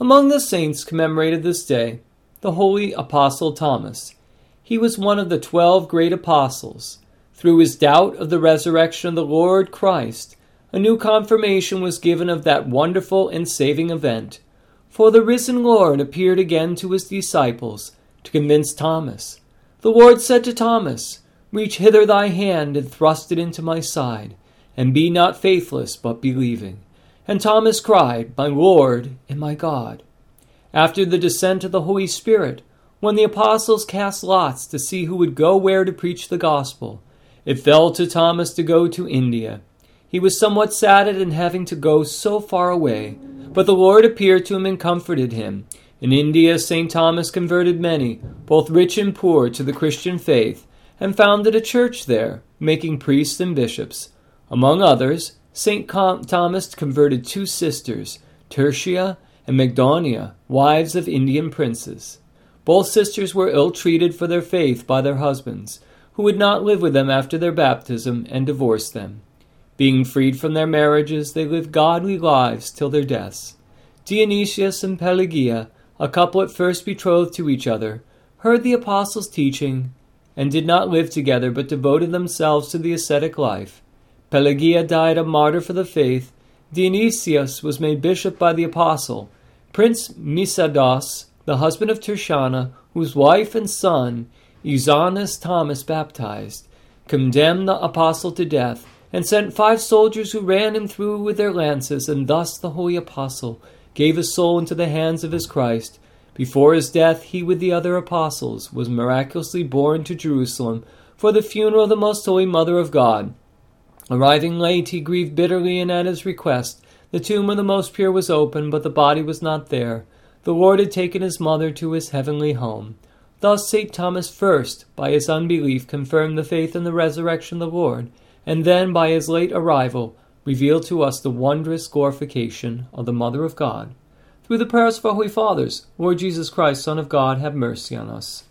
Among the saints commemorated this day, the holy Apostle Thomas. He was one of the twelve great apostles. Through his doubt of the resurrection of the Lord Christ, a new confirmation was given of that wonderful and saving event. For the risen Lord appeared again to his disciples to convince Thomas. The Lord said to Thomas, Reach hither thy hand and thrust it into my side, and be not faithless but believing. And Thomas cried, My Lord and my God. After the descent of the Holy Spirit, when the apostles cast lots to see who would go where to preach the gospel, it fell to Thomas to go to India. He was somewhat saddened in having to go so far away, but the Lord appeared to him and comforted him. In India, St. Thomas converted many, both rich and poor, to the Christian faith, and founded a church there, making priests and bishops. Among others, St. Thomas converted two sisters, Tertia and Magdonia, wives of Indian princes. Both sisters were ill treated for their faith by their husbands, who would not live with them after their baptism and divorced them. Being freed from their marriages, they lived godly lives till their deaths. Dionysius and Pelagia, a couple at first betrothed to each other, heard the apostles' teaching and did not live together but devoted themselves to the ascetic life. Pelagia died a martyr for the faith. Dionysius was made bishop by the apostle. Prince Misados, the husband of Tertiana, whose wife and son Euxanus Thomas baptized, condemned the apostle to death, and sent five soldiers who ran him through with their lances, and thus the holy apostle gave his soul into the hands of his Christ, before his death, he with the other apostles was miraculously borne to Jerusalem for the funeral of the Most Holy Mother of God. Arriving late, he grieved bitterly, and at his request, the tomb of the Most Pure was opened, but the body was not there. The Lord had taken his mother to his heavenly home. Thus St. Thomas first, by his unbelief, confirmed the faith in the resurrection of the Lord, and then, by his late arrival, revealed to us the wondrous glorification of the Mother of God. Through the prayers of our Holy Fathers, Lord Jesus Christ, Son of God, have mercy on us.